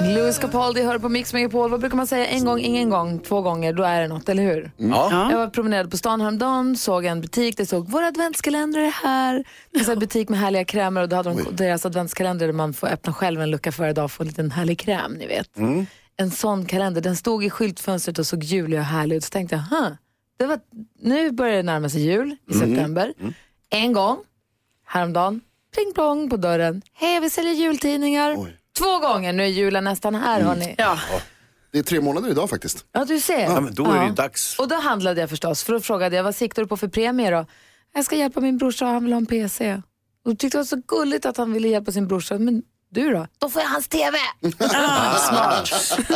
Louis Capaldi hör på Mix Megapol. Vad brukar man säga? En gång, ingen gång, två gånger, då är det något, eller hur? Ja. Jag var promenerade på stan häromdagen, såg en butik, det stod vår adventskalender är här. Det var en butik med härliga krämer och då hade de deras adventskalender där man får öppna själv en lucka varje dag och få en liten härlig kräm, ni vet. En sån kalender, den stod i skyltfönstret och såg julig och härlig ut. Så tänkte jag, huh, det var, nu börjar det närma sig jul i september. En gång, häromdagen, pling plong på dörren. Hej, vi säljer jultidningar. Två gånger, nu är julen nästan här hörni. Ja. Det är tre månader idag faktiskt. Ja, du ser. Ja, men då är det ju dags. Och då handlade jag förstås, för då frågade jag vad siktar du på för premie då? Jag ska hjälpa min brorsa och han vill ha en PC. Och tyckte det var så gulligt att han ville hjälpa sin brorsa. Men du då? Då får jag hans TV! ah, smart.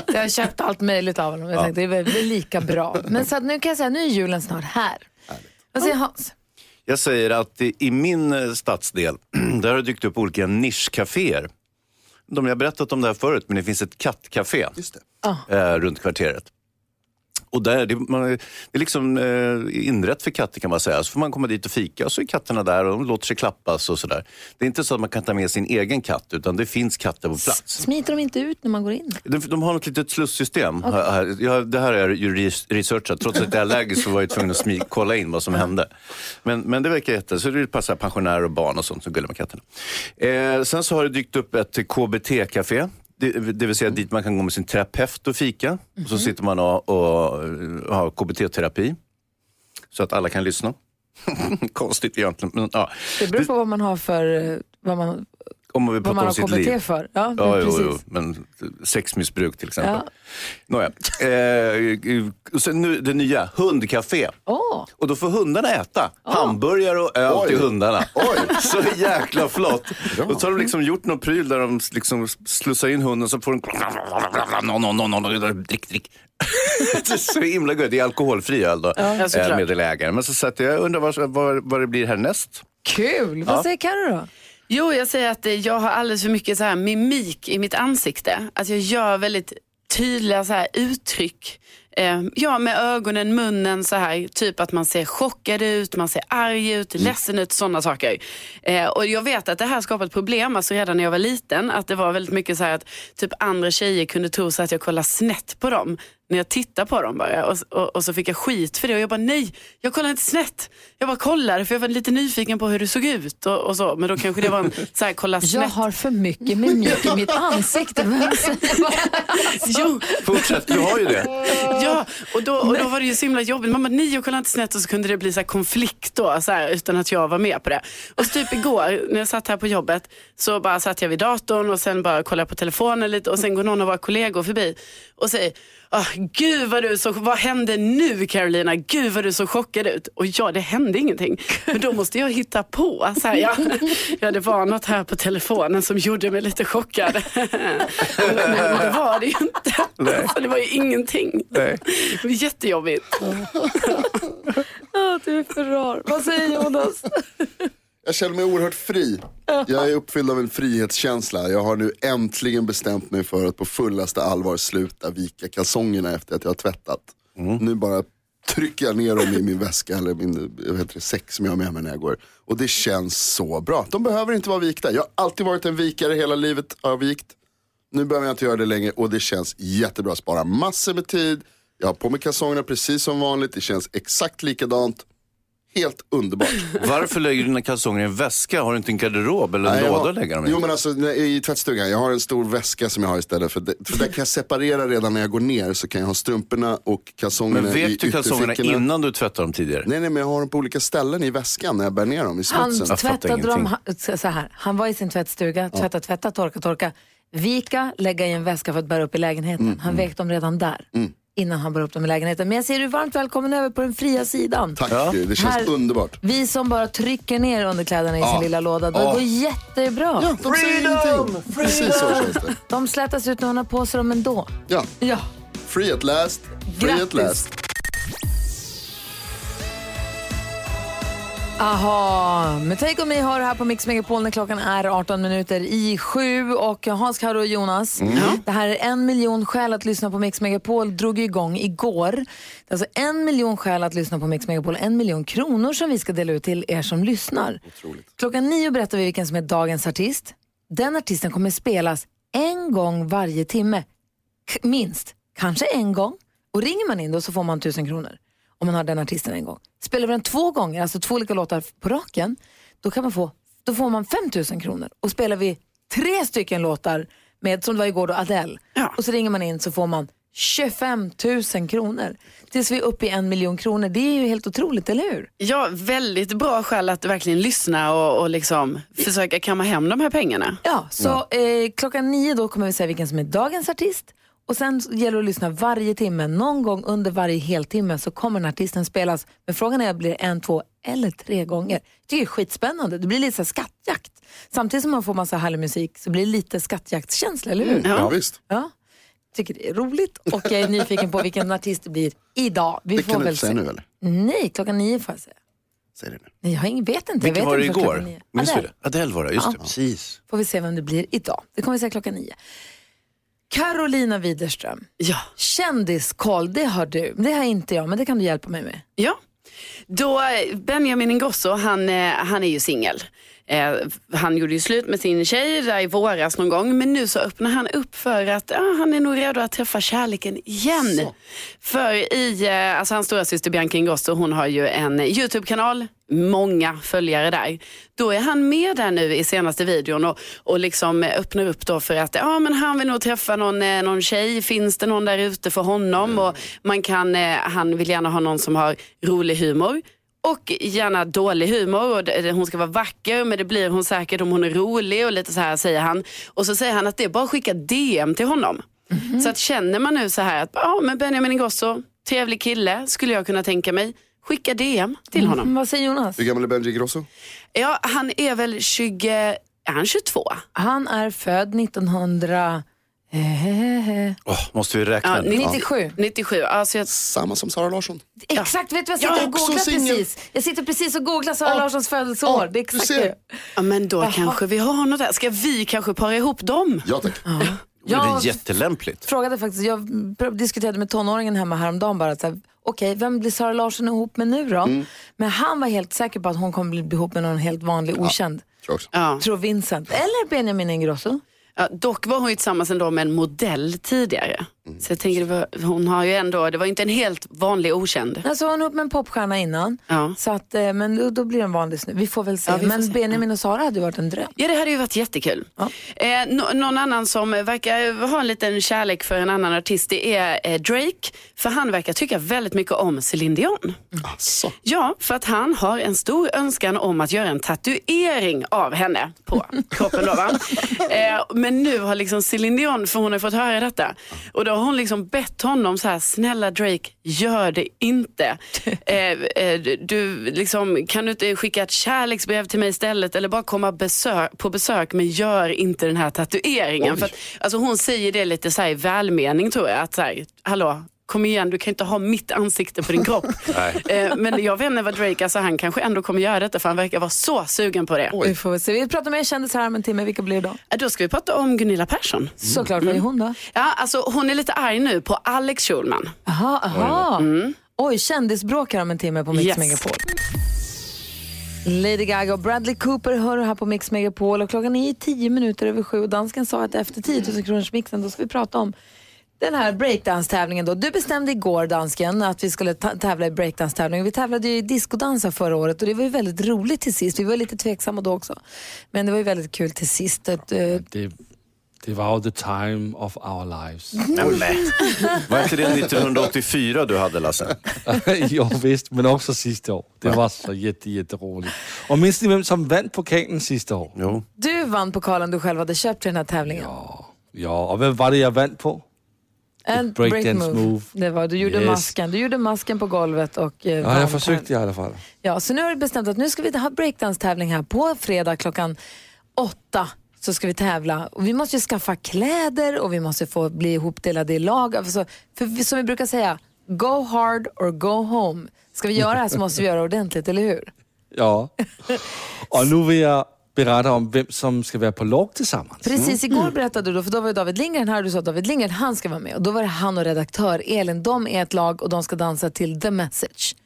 Jag köpte allt möjligt av honom. Jag tänkte det är väl det är lika bra. Men så att nu kan jag säga, nu är julen snart här. Vad säger Hans? Jag säger att i min stadsdel, där har det dykt upp olika nischcaféer. De jag har berättat om det här förut, men det finns ett kattcafé Just det. eh, runt kvarteret. Och där, det, man, det är liksom eh, inrätt för katter kan man säga. Så får man komma dit och fika och så är katterna där och de låter sig klappas och sådär. Det är inte så att man kan ta med sin egen katt utan det finns katter på plats. Smiter de inte ut när man går in? De, de har något litet slussystem. Här. Jag, det här är ju res- researchat. Trots att jag är allergisk så var jag tvungen att smi- kolla in vad som hände. Men, men det verkar jätte... Så det passar pensionärer och barn och sånt som gullar med katterna. Eh, sen så har det dykt upp ett KBT-café. Det, det vill säga dit man kan gå med sin terapeut och fika. Och så sitter man och, och, och har KBT-terapi. Så att alla kan lyssna. Konstigt egentligen. Men, ja. Det beror på vad man har för, eh, vad man, Om man vill vad prata man om har sitt liv. för. Ja, Ja, jo, jo, men sexmissbruk till exempel. Ja. Nåja. Eh, sen nu det nya, hundcafé. Åh. Och då får hundarna äta hamburgare och öl Oj. till hundarna. Oj. Så jäkla flott. Och så har de liksom gjort någon pryl där de liksom slussar in hunden så får den... No, no, no, no, no, drick, drick. det är så himla gott. Det är alkoholfri öl då, Ja, såklart. eh, meddelägaren. Men så, så att jag undrar vad, vad, vad det blir härnäst. Kul! Vad säger Carro då? Jo, jag säger att eh, jag har alldeles för mycket så här mimik i mitt ansikte. Att jag gör väldigt tydliga så här uttryck. Eh, ja, med ögonen, munnen så här. Typ att man ser chockad ut, man ser arg ut, ledsen ut, sådana saker. Eh, och jag vet att det här skapat problem, alltså redan när jag var liten. Att det var väldigt mycket så här att typ andra tjejer kunde tro så att jag kollade snett på dem. När jag tittar på dem bara. Och, och, och så fick jag skit för det. Och jag bara nej, jag kollar inte snett. Jag bara kollar för jag var lite nyfiken på hur det såg ut. Och, och så. Men då kanske det var en så här, kolla Jag snett. har för mycket mimik i mitt ansikte. Jo, Fortsätt, du har ju det. ja, och då, och då var det ju så himla jobbigt. Mamma, nej jag kollar inte snett och så kunde det bli så här konflikt då, så här, utan att jag var med på det. Och så typ igår när jag satt här på jobbet så bara satt jag vid datorn och sen bara kollade jag på telefonen lite och sen går någon av våra kollegor förbi och säger Oh, gud vad du så, vad hände nu Carolina? Gud vad du så chockad ut. Och ja, det hände ingenting. Men då måste jag hitta på. Så här, ja, ja, det var något här på telefonen som gjorde mig lite chockad. Men det var det ju inte. Nej. Så det var ju ingenting. Nej. Det var jättejobbigt. Ja, du är för rar. Vad säger Jonas? Jag känner mig oerhört fri. Jag är uppfylld av en frihetskänsla. Jag har nu äntligen bestämt mig för att på fullaste allvar sluta vika kalsongerna efter att jag har tvättat. Nu bara trycker jag ner dem i min väska eller min jag vet inte, säck som jag har med mig när jag går. Och det känns så bra. De behöver inte vara vikta. Jag har alltid varit en vikare hela livet. Har jag vikt. Nu behöver jag inte göra det längre och det känns jättebra. Spara massor med tid. Jag har på mig kalsongerna precis som vanligt. Det känns exakt likadant. Helt underbart. Varför lägger du dina kalsonger i en väska? Har du inte en garderob eller en Nej, låda har- att lägga dem i? Jo men alltså i tvättstugan, jag har en stor väska som jag har istället. För, det, för där kan jag separera redan när jag går ner. Så kan jag ha strumporna och kalsongerna Men i vek du kalsongerna innan du tvättade dem tidigare? Nej nej men jag har dem på olika ställen i väskan när jag bär ner dem i Han smutsen. Fattar tvättade dem, han- så här, han var i sin tvättstuga, tvätta, tvätta, torka, torka. Vika, lägga i en väska för att bära upp i lägenheten. Mm, Han vek dem redan där. Innan han bar upp dem i lägenheten. Men jag säger du varmt välkommen över på den fria sidan. Tack, det känns Här- underbart. Vi som bara trycker ner underkläderna i sin lilla låda, det Ja. går jättebra. Ja, de säger ingenting. Precis så känns det. De slätas ut när han har på sig dem ändå. Ja, Ja. free at last. Free at Grattis. last. Aha, med Take On Me har här på Mix Megapol när klockan är 18 minuter i sju och Hans, Karo och Jonas. Det här är en miljon skäl att lyssna på Mix Megapol drog igång igår. Det är alltså en miljon skäl att lyssna på Mix Megapol, en miljon kronor som vi ska dela ut till er som lyssnar. Klockan nio berättar vi vilken som är dagens artist. Den artisten kommer spelas en gång varje timme, K- minst, kanske en gång. Och ringer man in då så får man tusen kronor om man har den artisten en gång. Spelar vi den två gånger, alltså två olika låtar på raken, då, kan man få, då får man 5 000 kronor. Och spelar vi tre stycken låtar med, som det var igår då, Adele, Ja. och så ringer man in så får man 25 000 kronor. Tills vi är uppe i en miljon kronor. Det är ju helt otroligt, eller hur? Ja, väldigt bra skäl att verkligen lyssna och, och liksom försöka kamma hem de här pengarna. Ja, så Eh, klockan nio då kommer vi säga vilken som är dagens artist. Och sen gäller det att lyssna varje timme. Någon gång under varje heltimme så kommer den artisten spelas. Men frågan är, blir det en, två eller tre gånger? Det är skitspännande. Det blir lite så här skattjakt. Samtidigt som man får massa härlig musik så blir det lite skattjaktskänsla, eller hur? Ja, visst. Ja. Tycker det är roligt och jag är nyfiken på vilken artist det blir idag. Vi Det får kan du väl inte säga se. nu eller? Nej, klockan nio får jag säga. Säg det nu. Nej, jag har ingen, vet inte. Jag Vilken vet var det igår? Minns Adele. det? Adele var det, just Ja. det. Precis. Får vi se vem det blir idag. Det kommer vi säga klockan nio. Carolina Widerström, Ja. kändiskoll, det har du. Det har inte jag, men det kan du hjälpa mig med. Ja. Då, Benjamin Ingrosso, han, eh, han är ju singel. Eh, han gjorde ju slut med sin tjej där i våras någon gång men nu så öppnar han upp för att ja, han är nog redo att träffa kärleken igen. För i, eh, alltså hans stora syster Bianca Ingrosso, hon har ju en YouTube-kanal, många följare där. Då är han med där nu i senaste videon och, och liksom öppnar upp då för att ja, men han vill nog träffa någon, eh, någon tjej, finns det någon där ute för honom? Och man kan, eh, han vill gärna ha någon som har rolig humor. Och gärna dålig humor och det- hon ska vara vacker men det blir hon säkert om hon är rolig och lite så här säger han. Och så säger han att det är bara att skicka DM till honom. Så att känner man nu så här att ja, men Benjamin Ingrosso, trevlig kille skulle jag kunna tänka mig. Skicka DM till honom. Mm, vad säger Jonas? Hur gammal är Benji Grosso? Ja, han är väl 20, är han 22? Han är född 1900... Åh, måste vi räkna? Ja, nu? 97. 97, alltså jag, Samma som Sara Larsson. Exakt, vet du vad jag Jag sitter är och googlar singel. precis? Jag sitter precis och googlar Sara Ja. Larssons födelseår. Ja, det är exakt det. ja, men då kanske vi har något där. Ska vi kanske para ihop dem? Ja tack. Det är Jag jättelämpligt. frågade faktiskt, jag diskuterade med tonåringen hemma häromdagen bara, så här, okej, vem blir Sara Larsson ihop med nu då? Mm. Men han var helt säker på att hon kommer bli ihop med någon helt vanlig okänd. Tror jag också. Ja. Tror Vincent. Eller Benjamin Ingrosso. Ja, dock var hon ju tillsammans ändå med en modell tidigare. Så jag tänker, det var, hon har ju ändå, det var inte en helt vanlig okänd. Alltså hon ihop med en popstjärna innan. Ja. Så att, eh, men då, då blir det en vanlig snubbe. Vi får väl se. Ja, får men se. Benjamin och Sara hade ju varit en dröm. Ja det hade ju varit jättekul. Ja. Eh, nå- någon annan som verkar ha en liten kärlek för en annan artist det är eh, Drake. För han verkar tycka väldigt mycket om Celine Dion. Asså. Ja, för att han har en stor önskan om att göra en tatuering av henne på kroppen. Då, va? Eh, men nu har liksom Celine Dion, för hon har fått höra detta, och då har hon liksom bett honom så här, snälla Drake, gör det inte. Eh, eh, du, liksom, kan du inte skicka ett kärleksbrev till mig istället eller bara komma besök, på besök men gör inte den här tatueringen. Oj. För att, alltså, hon säger det lite så här, i välmening tror jag, att så här, hallå, kom igen, du kan inte ha mitt ansikte på din kropp. Eh, men jag vet inte vad Drake, alltså, han kanske ändå kommer göra detta för han verkar vara så sugen på det. Vi får se. Vi pratar med kändisar här om en timme. Vilka blir det då? Eh, Då ska vi prata om Gunilla Persson. Såklart, vad är hon då? Ja, alltså, hon är lite arg nu på Alex Schulman. Aha, aha. Oj, kändisbråk här om en timme på Mix Yes. Megapol. Lady Gaga och Bradley Cooper hör här på Mix Megapol och klockan är tio minuter över sju och dansken sa att efter 10 000 kronors mixen då ska vi prata om den här breakdance-tävlingen då. Du bestämde igår, dansken, att vi skulle tävla i breakdance-tävlingen. Vi tävlade ju i discodansa förra året och det var ju väldigt roligt till sist. Vi var lite tveksamma då också. Men det var ju väldigt kul till sist. Att, eh, Det, det var the time of our lives. Nej. Var inte det 1984 du hade Lasse? jo visst, men också sista år. Det var så jätte, jätteroligt. Och minns ni vem som vann pokalen sista år? Jo. du vann pokalen du själv hade köpt till den här tävlingen. Ja, och vem var det jag vann på? En break break move. move. Det var, du gjorde Yes. masken. Du gjorde masken på golvet och eh, Ja, jag försökte i alla fall. Ja, så nu har vi bestämt att nu ska vi ha breakdance-tävling här på fredag klockan åtta. Så ska vi tävla. Och vi måste ju skaffa kläder och vi måste få bli ihopdelade i lag. Alltså, för som vi brukar säga, go hard or go home. Ska vi göra det här så måste vi göra ordentligt, eller hur? Ja. Och nu vill jag berätta om vem som ska vara på lag tillsammans. Precis, igår berättade du, då, för då var ju David Lindgren här och du sa att David Lindgren han ska vara med. Och då var det han och redaktör Elin, de är ett lag och de ska dansa till The Message.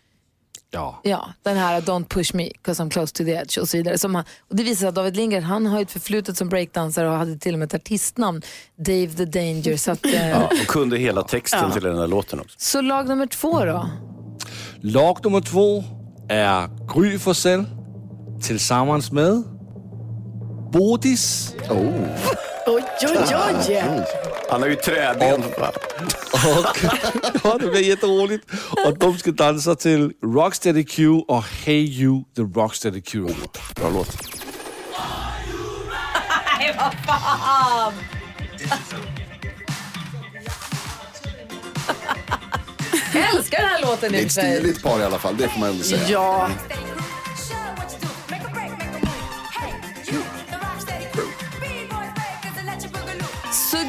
Ja. Ja, den här Don't push me, cause I'm close to the edge och så vidare. Som han, och det visar sig att David Lindgren, han har ju ett förflutet som breakdansare och hade till och med ett artistnamn, Dave the Danger. Så, att, eh, Ja, och kunde hela texten till den där låten också. så lag nummer två då? Lag nummer två är Gry Forssell tillsammans med Bodis Oj, oj, oj. Han har ju träben. och ja, det blir jätteroligt. Och de ska dansa till Rocksteady Q och Hey You, the Rocksteady Q. Bra låt. Jag älskar den här låten Det i är och ett stiligt par i alla fall, det får man ändå säga. Ja,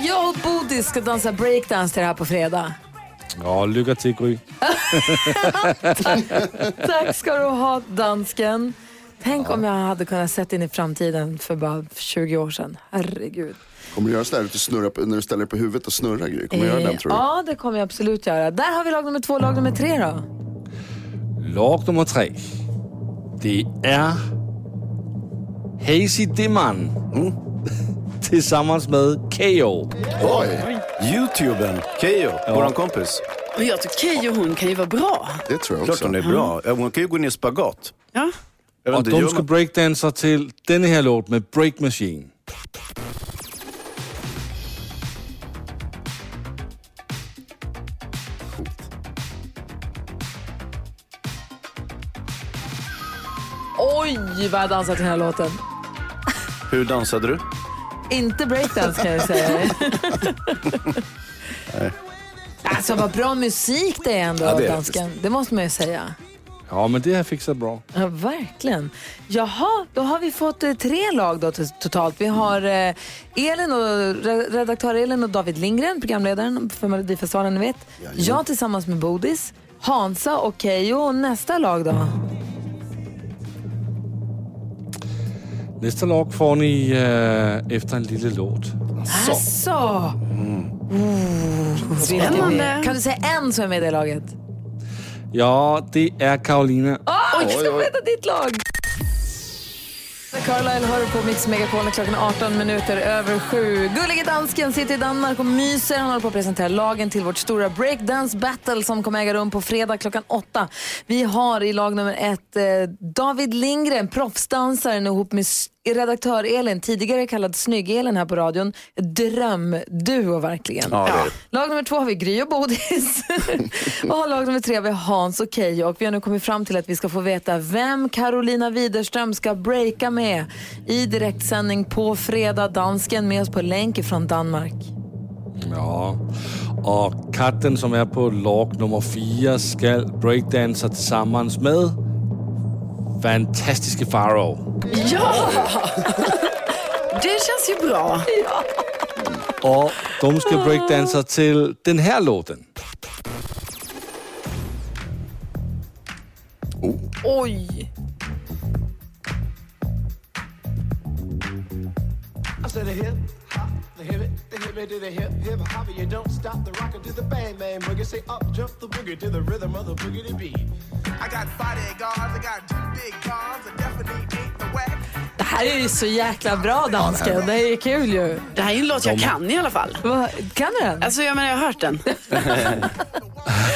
jag och Bodis ska dansa breakdance till det här på fredag. Ja, lycka till Gry. Tack ska du ha, dansken. Tänk om jag hade kunnat sett in i framtiden för bara 20 år sedan. Herregud. Kommer du göra sådär att du snurrar på, när du ställer dig på huvudet och snurrar Gry? Kommer du göra den tror du? Ja, det kommer jag absolut göra. Där har vi lag nummer två, lag nummer tre då. Lag nummer tre. Det är Hazy Dimman tillsammans med KO. Oj, Youtuben, Keyyo, våran kompis. och jag tycker Keyyo hon kan ju vara bra. det tror jag Klart också. hon är bra. Ja, Hon kan ju gå ner i spagat. Ja. Och de ska man- breakdansa till den här låt med Break Machine. Oj, vad jag dansat till den här låten. Hur dansade du? Inte breakdance kan jag säga. alltså vad bra musik det är ändå, Ja, det är det dansken. Det måste man ju säga. Ja, men det har fixat bra. Ja, verkligen. Jaha, då har vi fått eh, tre lag då totalt. Vi har eh, Elin och, re- redaktör Elin och David Lindgren, programledaren för Melodifestivalen, ni vet. Jag tillsammans med Bodis, Hansa och Keyyo. Och nästa lag då? Nästa lag får ni eh, efter en liten låt. Så. Spännande. Kan du säga en som är med i det laget? Ja, det är Karolina. Oj, jag ska veta ditt lag! Carlisle hör på Mix Megapol när klockan är 18 minuter över sju. Gullige dansken sitter i Danmark och myser. Han håller på att presentera lagen till vårt stora breakdance battle som kommer äga rum på fredag klockan åtta. Vi har i lag nummer ett eh, David Lindgren, proffsdansaren ihop med redaktör Elin, tidigare kallad Snygg-Elin här på radion. Drömduo verkligen. Ja, det är det. Lag nummer två har vi Gry och Bodis. och lag nummer tre har vi Hans och Keyyo. Och vi har nu kommit fram till att vi ska få veta vem Carolina Widerström ska breaka med i direktsändning på fredag. Dansken med oss på länk från Danmark. Ja. Och katten som är på lag nummer fyra ska breakdansa tillsammans med fantastiska Farao. Ja! Det känns ju bra. Och de ska breakdansa till den här låten. Oj! I said the hip hop, the hip the hip to the hip hip hop. You don't stop the rocker to the bang bang boogie. Say up jump the boogie to the rhythm of the boogie to beat. I got bodyguards, I got two big guns, I definitely ain't the whack. Det här är ju så jäkla bra dansken. Det är kul ju. Det här är en låt jag kan i alla fall. Vad- Kan du den? Alltså jag menar jag har hört den.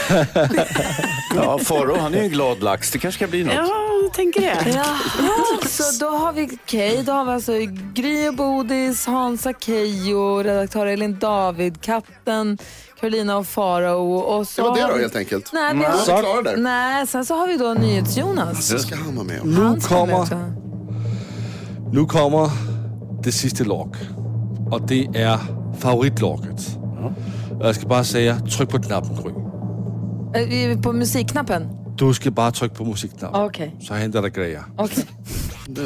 Ja, Faro, han är ju en glad lax. Det kanske ska bli något. Ja, jag tänker det. Jaha, så då har vi Key, då har vi alltså Gry och Bodis, Hansa Keyyo, redaktör Elin David, katten Carolina och Farao. Och så Det var det har då helt enkelt. Nej, vi Ja, har... vi är klara där. Nej, sen så har vi då NyhetsJonas. Så ska han vara med. Nu ska med kommer, nu kommer det sista lag. Och det är favoritlaget. Och jag ska bara säga, tryck på knappen Gry. Är vi på musikknappen? Du ska bara trycka på musikknappen. Okay. Så händer det grejer. Okej. Okay.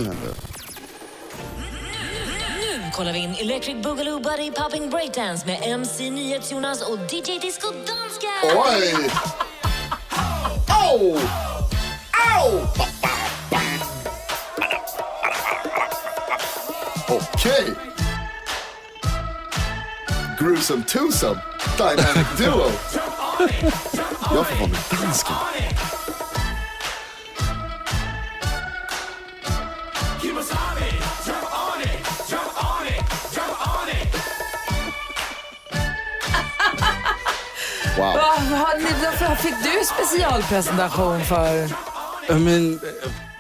nu kollar vi in Electric Boogaloo Buddy Popping Breakdance med MC Nyhets-Jonas och DJ Disco Danska. Oj! Au! Au! Okej. Gruesome twosome. Dynamic duo. Jag får vara med dansken. Wow. Varför fick du specialpresentation för? Men øh,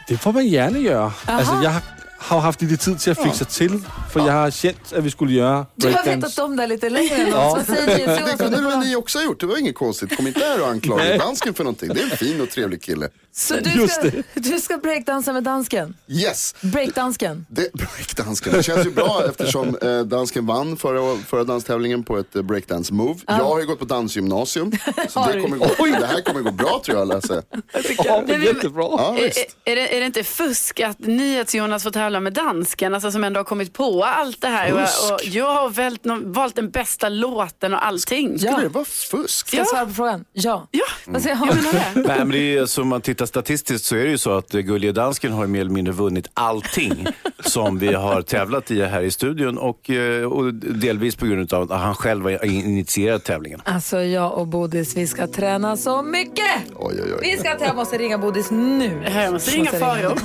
det får man gärna göra. Alltså, jag har, har haft lite tid till att fixa till, för jag har känt att vi skulle göra Du har breakdance. vetat om det lite längre än oss. Ja. Vad säger Det Jonas? kunde väl ni också ha gjort, det var inget konstigt. Kom inte här och anklaga dansken för någonting. Det är en fin och trevlig kille. Så du Just ska, det. du ska breakdansa med dansken? Yes! Breakdansken? Det, breakdansken. Det känns ju bra eftersom eh, dansken vann förra, förra danstävlingen på ett eh, breakdance move. Jag har ju gått på dansgymnasium. Så det, kommer gå, det här kommer gå bra tror jag Lasse. Ja, men jättebra. Ja, Är, är, det, är det inte fusk att NyhetsJonas får tävla med dansken, alltså som ändå har kommit på allt det här? Fusk? Och, och jag har vält, valt den bästa låten och allting. Skulle det vara fusk? Ska jag svara på frågan? Ja. Ja, säger jag menar det. Nej, men det är, ju- så om man tittar statistiskt så är det ju så att eh, Gullige Dansken har mer eller mindre vunnit allting som vi har tävlat i här i studion och, eh, och delvis på grund av att han själv har initierat tävlingen. Alltså jag och Bodis, vi ska träna så mycket! Oj, oj, oj. Vi ska jag måste ringa Bodis nu. Jag måste ringa Farao.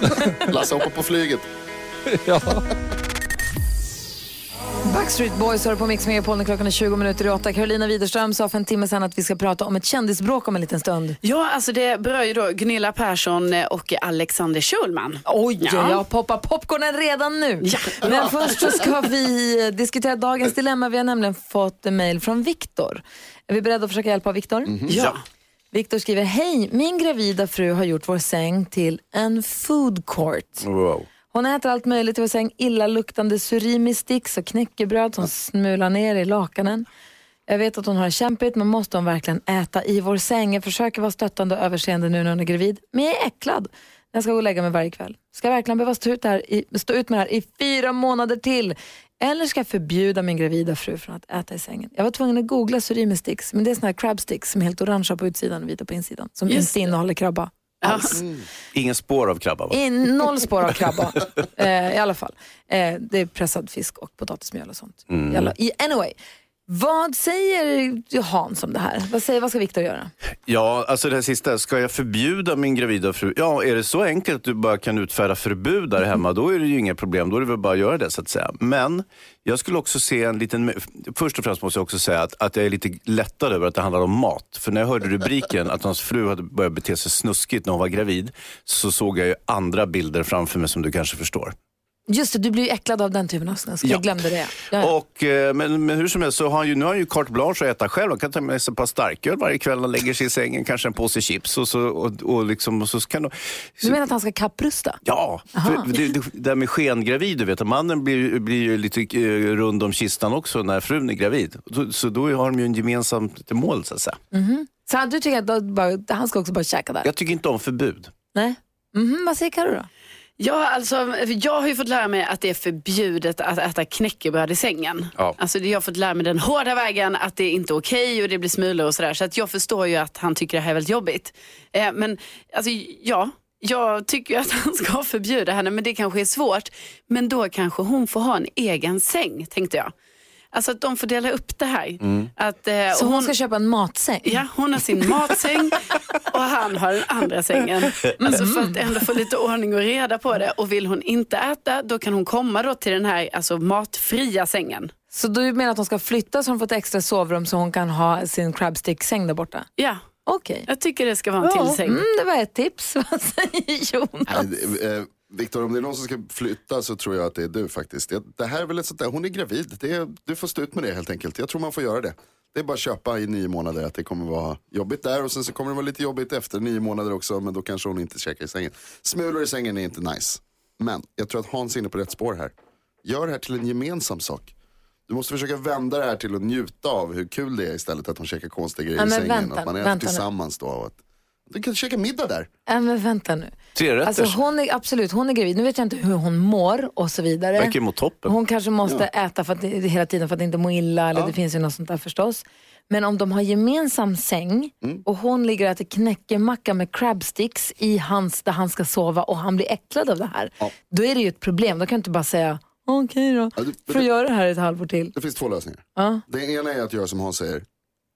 Lasse hoppa på flyget. Ja. Backstreet Boys hör på Mix Megapol när klockan är 20 minuter i åtta. Carolina Widerström sa för en timme sedan att vi ska prata om ett kändisbråk om en liten stund. Ja, alltså det berör ju då Gunilla Persson och Alexander Schulman. Oj, Ja. jag poppar popcornen redan nu. Ja. Men först så ska vi diskutera dagens dilemma. Vi har nämligen fått en mejl från Viktor. Är vi beredda att försöka hjälpa Viktor? Ja. Viktor skriver, hej, min gravida fru har gjort vår säng till en food court. Wow. Hon äter allt möjligt i vår säng, illaluktande surimi sticks och knäckebröd som smular ner i lakanen. Jag vet att hon har kämpigt, men måste hon verkligen äta i vår säng? Jag försöker vara stöttande och överseende nu när hon är gravid, men jag är äcklad när jag ska gå och lägga mig varje kväll. Ska jag verkligen behöva stå ut, här i, stå ut med det här i fyra månader till? Eller ska jag förbjuda min gravida fru från att äta i sängen? Jag var tvungen att googla surimi sticks, men det är såna här crab sticks som är helt orangea på utsidan och vita på insidan, som Just inte innehåller krabba. Alls. Ingen spår av krabba va? In, noll spår av krabba eh, i alla fall. Eh, det är pressad fisk och potatismjöl och sånt. I alla, i, anyway, vad säger Hans om det här? Vad, säger, vad ska Viktor göra? Ja, alltså det här sista. Ska jag förbjuda min gravida fru? Ja, är det så enkelt att du bara kan utfärda förbud där hemma, då är det ju inga problem. Då är det väl bara att göra det så att säga. Men jag skulle också se en liten... Först och främst måste jag också säga att, att jag är lite lättad över att det handlar om mat. För när jag hörde rubriken att hans fru hade börjat bete sig snuskigt när hon var gravid, så såg jag ju andra bilder framför mig som du kanske förstår. Just det, du blir ju äcklad av den typen av snusk. Ja. Jag glömde det. Ja. Och, eh, men, men hur som helst så har han ju, nu har han ju carte blanche att äta själv. Han kan ta med sig ett par starköl varje kväll och lägger sig i sängen, kanske en påse chips och så, och, och liksom, och så kan de, Du menar att han ska kapprusta? Ja, för det, det, det där med skengravid, du vet, att mannen blir, blir ju lite eh, rund om kistan också när frun är gravid. Så, så då har de ju en gemensamt mål så att säga. Så du tycker att bara, han ska också bara käka där? Jag tycker inte om förbud. Nej? Mhm, vad säger Carro då? Ja, alltså, jag har ju fått lära mig att det är förbjudet att äta knäckebröd i sängen. Ja. Alltså, jag har fått lära mig den hårda vägen att det är inte okej och det blir smulor och sådär. Så att jag förstår ju att han tycker det här är väldigt jobbigt. Eh, men alltså, ja, jag tycker att han ska förbjuda henne, men det kanske är svårt. Men då kanske hon får ha en egen säng, tänkte jag. Alltså att de får dela upp det här. Att, eh, Så och hon ska köpa en matsäng? Ja, hon har sin matsäng och han har den andra sängen. Alltså för att ändå få lite ordning och reda på det. Och vill hon inte äta, då kan hon komma då till den här alltså, matfria sängen. Så du menar att hon ska flytta så hon får ett extra sovrum så hon kan ha sin crabstick-säng där borta? Ja, Okej. jag tycker det ska vara en till säng. Mm, det var ett tips. Vad säger Jonas? Nej, det- eh, Viktor, om det är någon som ska flytta så tror jag att det är du faktiskt. Det, det här är väl ett sånt där, hon är gravid. Det är, du får stå ut med det helt enkelt. Jag tror man får göra det. Det är bara att köpa i nio månader att det kommer vara jobbigt där och sen så kommer det vara lite jobbigt efter nio månader också men då kanske hon inte käkar i sängen. Smulor i sängen är inte nice. Men jag tror att Hans är inne på rätt spår här. Gör det här till en gemensam sak. Du måste försöka vända det här till att njuta av hur kul det är istället att hon käkar konstiga grejer Ja, i sängen. vänta, att man äter vänta tillsammans då. och Att, du kan käka middag där. Äh, men vänta nu. Tre Alltså, hon är, absolut, hon är gravid. Nu vet jag inte hur hon mår och så vidare. verkar må toppen. Hon kanske måste äta för att, det- hela tiden för att inte må illa, eller det finns ju något sånt där förstås. Men om de har gemensam säng Mm. och hon ligger och äter knäckemacka med crabsticks i hans, där han ska sova och han blir äcklad av det här. Då är det ju ett problem. Då kan du inte bara säga Okej då. Ja, du- För att göra det här ett halvår till. Det finns två lösningar. Ja. Den ena är att göra som Hans säger.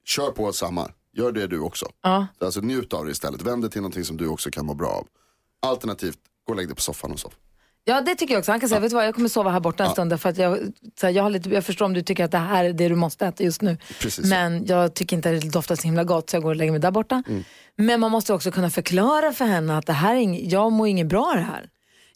Kör på samma. Gör det du också. Ja. Alltså njut av det istället. Vänd det till någonting som du också kan må bra av. Alternativt, gå och lägg dig på soffan och sov. Ja det tycker jag också. Han kan säga, vet du vad jag kommer sova här borta en stund för att jag, så här, jag, har lite, jag förstår om du tycker att det här är det du måste äta just nu. Precis. Men jag tycker inte att det doftar så himla gott så jag går och lägger mig där borta. Mm. Men man måste också kunna förklara för henne att det här är ing, jag mår inget bra det här.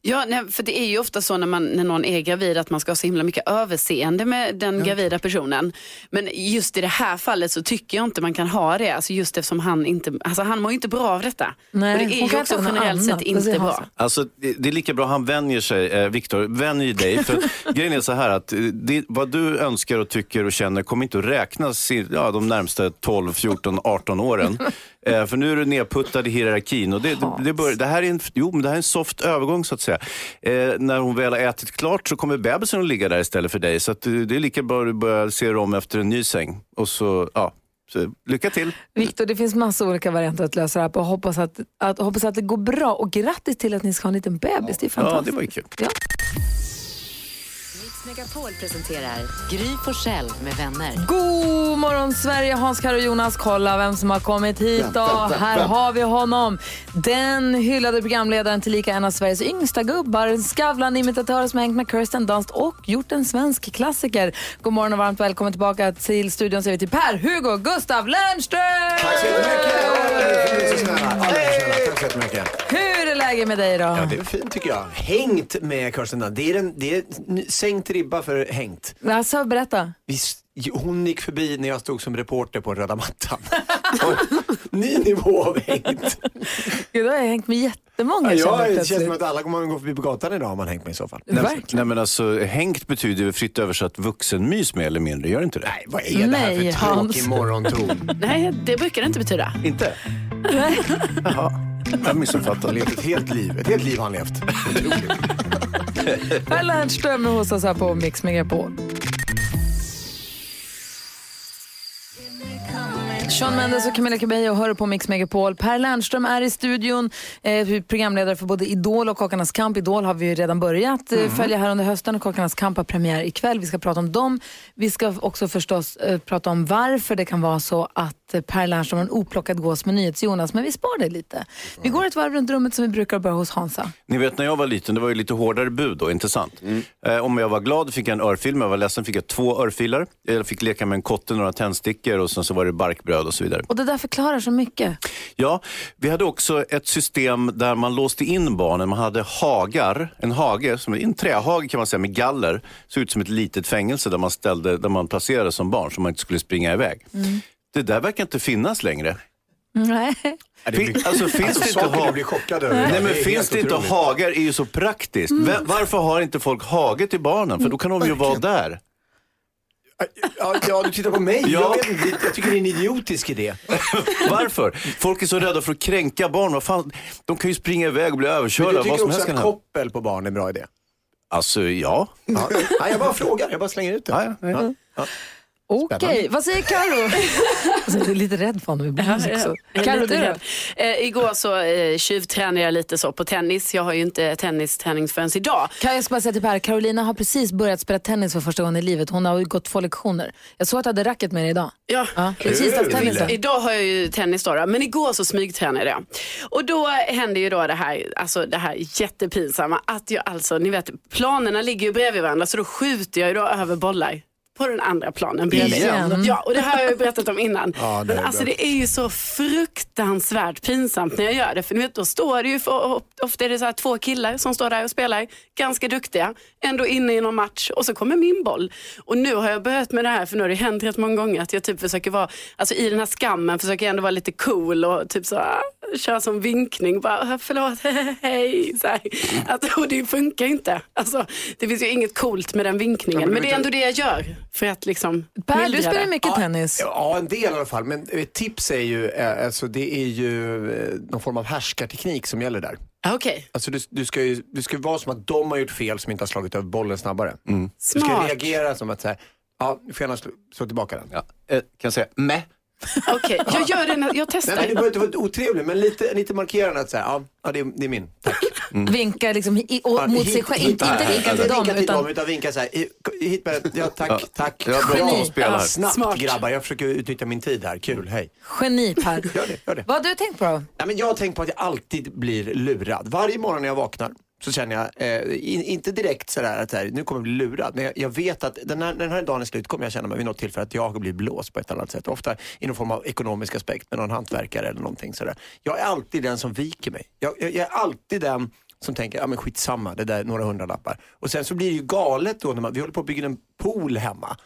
Ja, nej, för det är ju ofta så när, man, när någon är gravid att man ska ha så himla mycket överseende med den gravida personen. Men just i det här fallet så tycker jag inte man kan ha det. Alltså just eftersom han inte, alltså han mår ju inte bra av detta. Nej, och det är ju också generellt sett inte bra. Alltså, det det är lika bra han vänjer sig, eh, Viktor, vänj dig. För grejen är så här att eh, det, vad du önskar och tycker och känner kommer inte att räknas i ja, de närmsta 12, 14, 18 åren. Eh, för nu är du nedputtad i hierarkin. Och det, det, det, bör, det, här är en, jo, men det här är en soft övergång så att säga. Eh, när hon väl har ätit klart så kommer bebisen att ligga där istället för dig. Så eh, det är lika bra att du börjar se dig om efter en ny säng. Och så, ja, så, lycka till. Viktor, det finns massa olika varianter att lösa det här på. Hoppas att, att, hoppas att det går bra och grattis till att ni ska ha en liten bebis. Det är Ja, fantastiskt. det var ju kul. Ja. Megapol presenterar Gry Forssell med vänner. God morgon Sverige, Hans, Karo och Jonas. Kolla vem som har kommit hit då. Vem, vem, vem, Här vem? har vi honom. Den hyllade programledaren tillika en av Sveriges yngsta gubbar. Skavlan-imitatör som hängt med Kirsten Dunst och gjort en svensk klassiker. God morgon och varmt välkommen tillbaka till studion säger vi till Per-Hugo Gustav Lernström! Tack så jättemycket! Hur är läget med dig då? Ja, det är fint tycker jag. Hängt med Kirsten Dunst. Det är, en, det är sänkt ribba för hängt. Alltså, berätta. Vi, hon gick förbi när jag stod som reporter på röda mattan. Ny nivå av hängt. Gud, då har jag hängt med jättemånga Ja, känner det känns som att alla kommer att gå förbi på gatan idag har man hängt med i så fall. Verkligen. Nej, men alltså, hängt betyder ju fritt översatt vuxenmys mer eller mindre, gör det inte det? Nej, vad är det här Nej, för Hans. tråkig morgonton? Nej, det brukar det inte betyda. Inte? Jaha, jag missuppfattade. Han levt ett helt liv. Ett helt liv har han levt. Per Lernström hos oss här på Mix Megapol. Sean Mendes och Camilla Cabello hör på Mix Megapol. Per Lernström är i studion, eh, programledare för både Idol och Kockarnas kamp. Idol har vi ju redan börjat eh, följa här under hösten och Kockarnas kamp har premiär ikväll. Vi ska prata om dem. Vi ska också förstås eh, prata om varför det kan vara så att Per Lernström har en oplockad gås med NyhetsJonas, men vi spar det lite. Vi går ett varv runt rummet som vi brukar börja hos Hansa. Ni vet när jag var liten, det var ju lite hårdare bud då, inte sant? Eh, om jag var glad fick jag en örfil, om jag var ledsen fick jag två örfilar. Jag fick leka med en kotte, några tändstickor och sen så var det barkbröd och så vidare. Och det där förklarar så mycket. Ja, vi hade också ett system där man låste in barnen. Man hade hagar, en hage, som en trähage kan man säga med galler. Såg ut som ett litet fängelse där man, ställde, där man placerade som barn så man inte skulle springa iväg. Det där verkar inte finnas längre. Nej. Fin, alltså, finns Alltså, det inte ha- du blir chockad över. Nej, men finns det inte hagar är ju så praktiskt. Vem- Varför har inte folk hage till barnen? För då kan de ju vara där. Ja, ja, du tittar på mig. Ja. Jag, vet inte, jag tycker det är en idiotisk idé. Varför? Folk är så rädda för att kränka barn. Vad fan? De kan ju springa iväg och bli Men överkörda. du Vad tycker som också att koppel på barn är en bra idé? Alltså, ja. Ja. Nej, jag bara frågar, jag bara slänger ut det. Ja, ja, ja. Okej, vad säger Karo? alltså, jag är lite rädd för honom ibland också. Lite du då? rädd. Eh, igår så eh, tjuvtränade jag lite så på tennis. Jag har ju inte tennisträning förrän idag. Kan jag ska bara säga till Per, Carolina har precis börjat spela tennis för första gången i livet. Hon har ju gått två lektioner. Jag såg att du hade racket med dig idag. Ja. Ja, tisdagstennisen. Idag har jag ju tennis då, då, men igår så smygtränade jag. Och då hände ju då det här, alltså det här jättepinsamma att jag alltså, ni vet, planerna ligger ju bredvid varandra så då skjuter jag ju då över bollar på den andra planen bredvid. Igen? Ja, och det har jag ju berättat om innan. Ja, det men alltså bra. det är ju så fruktansvärt pinsamt när jag gör det. För ni vet, då står det ju, för, ofta är det så två killar som står där och spelar, ganska duktiga, ändå inne i någon match och så kommer min boll. Och nu har jag börjat med det här, för nu har det hänt rätt många gånger att jag typ försöker vara, alltså i den här skammen försöker jag ändå vara lite cool och typ så köra som vinkning, bara "Ah, förlåt, hej. Så här. Att, och det funkar inte. Alltså, det finns ju inget coolt med den vinkningen, men det är ändå det jag gör för att liksom Per, du spelar mycket tennis. Ja, en del i alla fall. Men ett tips är ju, eh, alltså, det är ju eh, någon form av härskarteknik som gäller där. Ah, Okej, Alltså, du, du, ska ju, du ska vara som att de har gjort fel som inte har slagit över bollen snabbare. Du ska reagera som att så här, ja, du får gärna slå, slå tillbaka den. Ja. Eh, kan jag säga meh? Okej. jag gör det, när- jag Nej, testar. men du behöver inte vara otrevlig, men lite, lite markerande att säga, ja, ja det, är, det är min. Tack. Vinka liksom i, och, mot sig själv. Inte, inte vinka till dem. Vinka till Utan, dem, utan vinka så här. "I- Hit med. Ja, tack, tack. Ja, bra Geni. spela. Snabbt Smart. grabbar, jag försöker utnyttja min tid här. Kul, hej. geni Per. Gör det, gör det. Vad har du tänkt på då? Nej, men jag har tänkt på att jag alltid blir lurad. Varje morgon när jag vaknar så känner jag, eh, in, inte direkt sådär att så här, nu kommer jag bli lurad, men jag, jag vet att den här, den här dagen är slut kommer jag känna mig vid något tillfälle att jag har blivit blåst på ett annat sätt. Ofta i någon form av ekonomisk aspekt med någon hantverkare eller någonting sådär. Jag är alltid den som viker mig. Jag, jag, jag är alltid den som tänker, ja men skitsamma, det där är några hundralappar. Och sen så blir det ju galet då när man, vi håller på att bygga en pool hemma.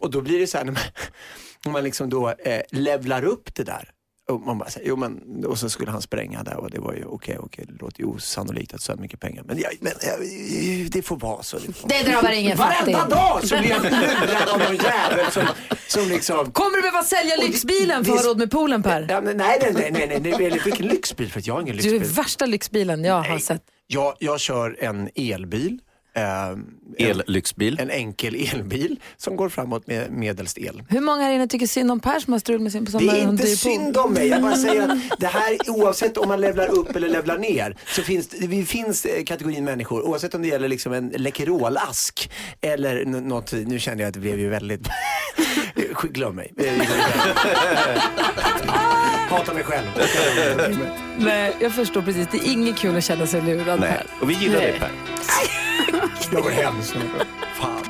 Och då blir det så här när man, när man liksom då eh, levlar upp det där. Och man bara säger, jo men, och så skulle han spränga där och det var ju okej, okej, det låter ju osannolikt att så här mycket pengar. Men, jag, men jag, det får vara så. Det, får. Det drabbar ingen fattig. Varenda dag så blir jag lurad av någon jävel som, som liksom Kommer du behöva sälja lyxbilen för att ha råd med poolen Per? Ja, men nej, nej, nej, nej, nej, nej, nej, vilken lyxbil? För att jag har ingen Du är lyxbil. värsta lyxbilen jag har Nej. sett. Jag, jag kör en elbil. Eh, en, Ellyxbil. en enkel elbil som går framåt med medelst el. Hur många här inne tycker synd om Per som har strul med sin Det som har är inte synd om mig. Jag bara säger att det här, oavsett om man levlar upp eller levlar ner, så finns det det finns eh, kategorin människor, oavsett om det gäller liksom en Läkerolask eller något, nu kände jag att det blev ju väldigt, glöm mig. Hatar mig själv. Nej, jag förstår precis. Det är inget kul att känna sig lurad Nej, och vi gillar Nej. det Per. Jag går hem snart. Fan.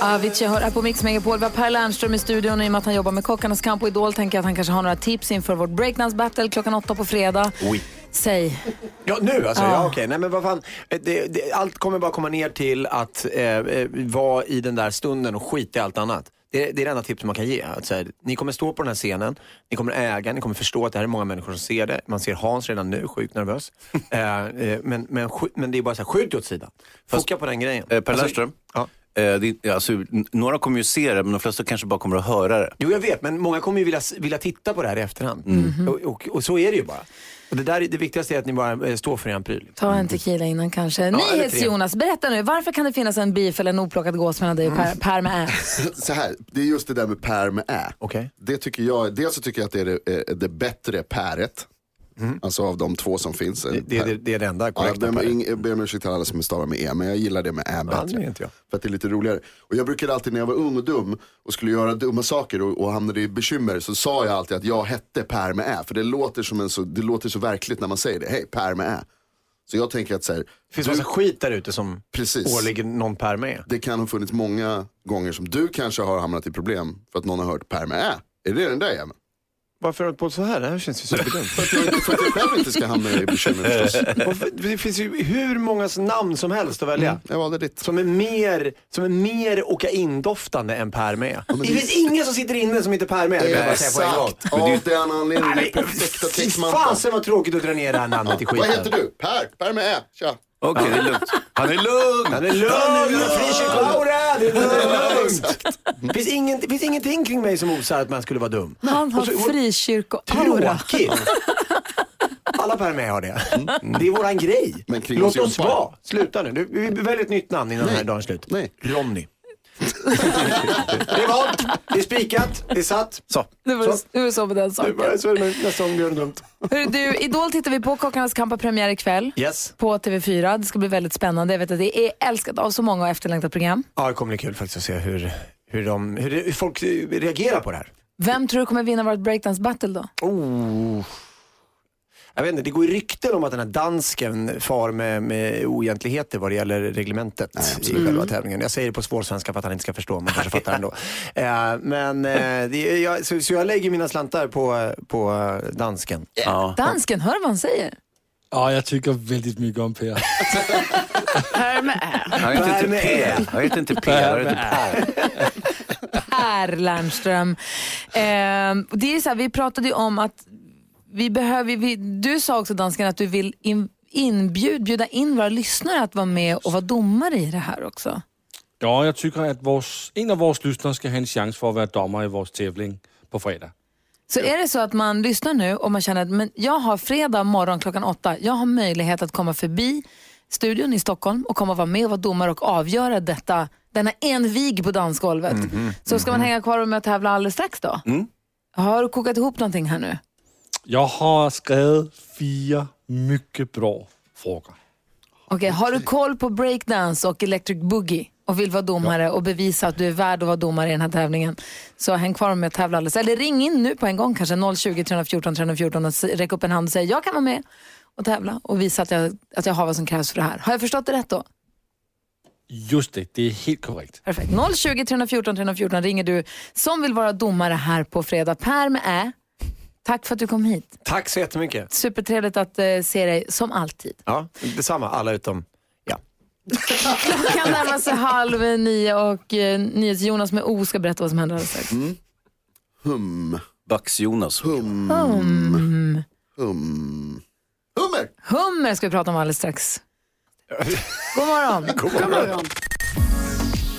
Avicii hör här på Mix Megapol. Vi har Per Lernström i studion och i och med att han jobbar med Kockarnas kamp och Idol tänker jag att han kanske har några tips inför vårt breakdance battle klockan åtta på fredag. Oui. Säg. Ja, nu alltså? Ja. Ja, okej. Nej, men vad fan. Eh, Det, det, allt kommer bara komma ner till att eh, eh, vara i den där stunden och skita i allt annat. Det, är det enda tipset man kan ge. Att, så här, ni kommer stå på den här scenen, ni kommer äga, ni kommer förstå att det här är många människor som ser det. Man ser Hans redan nu, sjukt nervös. eh, eh, men, men, men det är bara så här, skjut det åt sidan. Foka på den grejen. Eh, Per Alltså, Lernström, Ja. eh, det, alltså, några kommer ju se det, men de flesta kanske bara kommer att höra det. Jo, jag vet, men många kommer ju vilja, vilja titta på det här i efterhand. Mhm. Och, och, och så är det ju bara. Och det, där, är- det viktigaste är att ni bara eh, står för er pryl. Ta en tequila innan kanske. tre. NyhetsJonas, berätta nu. Varför kan det finnas en beef eller en oplockad gås mellan dig och Per, per med Ä? Så här, det är just det där med Per med Ä. Okej. Det tycker jag, dels så tycker jag att det är det, eh, det bättre päret. Alltså av de två som finns. Det, det, det, är det enda Ja, jag korrekta. ing- jag ber om ursäkt till alla som stavar med E, men jag gillar det med Ä Ja, bättre. inte jag. För att det är lite roligare. Och jag brukade alltid när jag var ung och dum och skulle göra dumma saker och, och hamnade i bekymmer så sa jag alltid att jag hette Per med Ä. För det låter, som en så, det låter så verkligt när man säger det. Hej, Per med Ä. Så jag tänker att så här, Det finns du- massa skit där ute som Precis. åligger någon per med. det kan ha funnits många gånger som du kanske har hamnat i problem för att någon har hört Per med Ä. Är det den där jäveln? Varför har du på så här? Det här känns ju superdumt. För att, jag, för att jag själv inte ska hamna i bekymmer förstås. Det finns ju hur många namn som helst att välja. Jag valde ditt. Som är mer, som är mer kokaindoftande än Per med. men det det- finns ingen som sitter inne som inte Per med. Exakt, av den anledningen. Fy fasen vad tråkigt att dra ner det här namnet i skiten. Vad heter du? Per? Per med. Tja. Okej, det är lugnt. Han är lugn! Han är lugn, frikyrkoaura, det är lugnt. Det finns, ingen, det finns ingenting kring mig som osar att man skulle vara dum. Han har frikyrkoaura. Tråkigt. Alla Per med har det. Det är våran grej. Men kring Låt oss jobbar. vara. Sluta nu. Vi väljer ett nytt namn innan den här dagen är slut. Nej. Ronny. Det är valt, det är spikat, det är satt. Så. Det var, Så. det var så med den Det saken. Så är det nästa gång gör det dumt. Du, Idol tittar vi på. Kockarnas kamp har premiär ikväll. Yes. På TV4. Det ska bli väldigt spännande. Jag vet att det är älskat av så många och efterlängtat program. Ja, det kommer bli kul faktiskt att se hur, hur, de, hur, hur folk reagerar på det här. Vem tror du kommer vinna vårt breakdance battle då? Oh. Jag vet inte, det går ju rykten om att den här dansken far med, med oegentligheter vad det gäller reglementet i själva tävlingen. Jag säger det på svårsvenska för att han inte ska förstå, man kanske fattar ändå. Eh, men eh, det, jag, så, så jag lägger mina slantar på, på eh, dansken. Ja. Dansken, hör vad han säger. Ja, jag tycker väldigt mycket om Per. Per med Ä. Han heter inte Per. Han heter inte P, han heter Per. Per Lernström. Ehm, det är så här, vi pratade ju om att vi behöver, vi, du sa också dansken att du vill in, inbjud, bjuda in våra lyssnare att vara med och vara domare i det här också. Ja, jag tycker att vårs, en av våra lyssnare ska ha en chans för att vara domare i vår tävling på fredag. Så är det så att man lyssnar nu och man känner att men jag har fredag morgon klockan åtta, jag har möjlighet att komma förbi studion i Stockholm och komma och vara med och vara domare och avgöra detta, denna envig på dansgolvet. så ska man hänga kvar och med och tävla alldeles strax då? Har du kokat ihop någonting här nu? Jag har skrivit fyra mycket bra fråga. Okej, har du koll på breakdance och electric boogie och vill vara domare och bevisa att du är värd att vara domare i den här tävlingen så häng kvar med att tävla alldeles. Eller ring in nu på en gång kanske 020 314 314 och räck upp en hand och säg jag kan vara med och tävla och visa att jag, att jag har vad som krävs för det här. Har jag förstått det rätt då? Just det, det är helt korrekt. Perfekt. 020 314 314 ringer du som vill vara domare här på fredag. Per med Ä. Tack för att du kom hit. Tack så jättemycket. Supertrevligt att eh, se dig som alltid. Ja, detsamma. Alla utom, ja. Klockan närmar sig halv nio och eh, NyhetsJonas med O ska berätta vad som händer alldeles strax. Hum. Bax-Jonas. Hum. Hum. Hum. Hummer! Hummer ska vi prata om alldeles strax. God morgon. God morgon.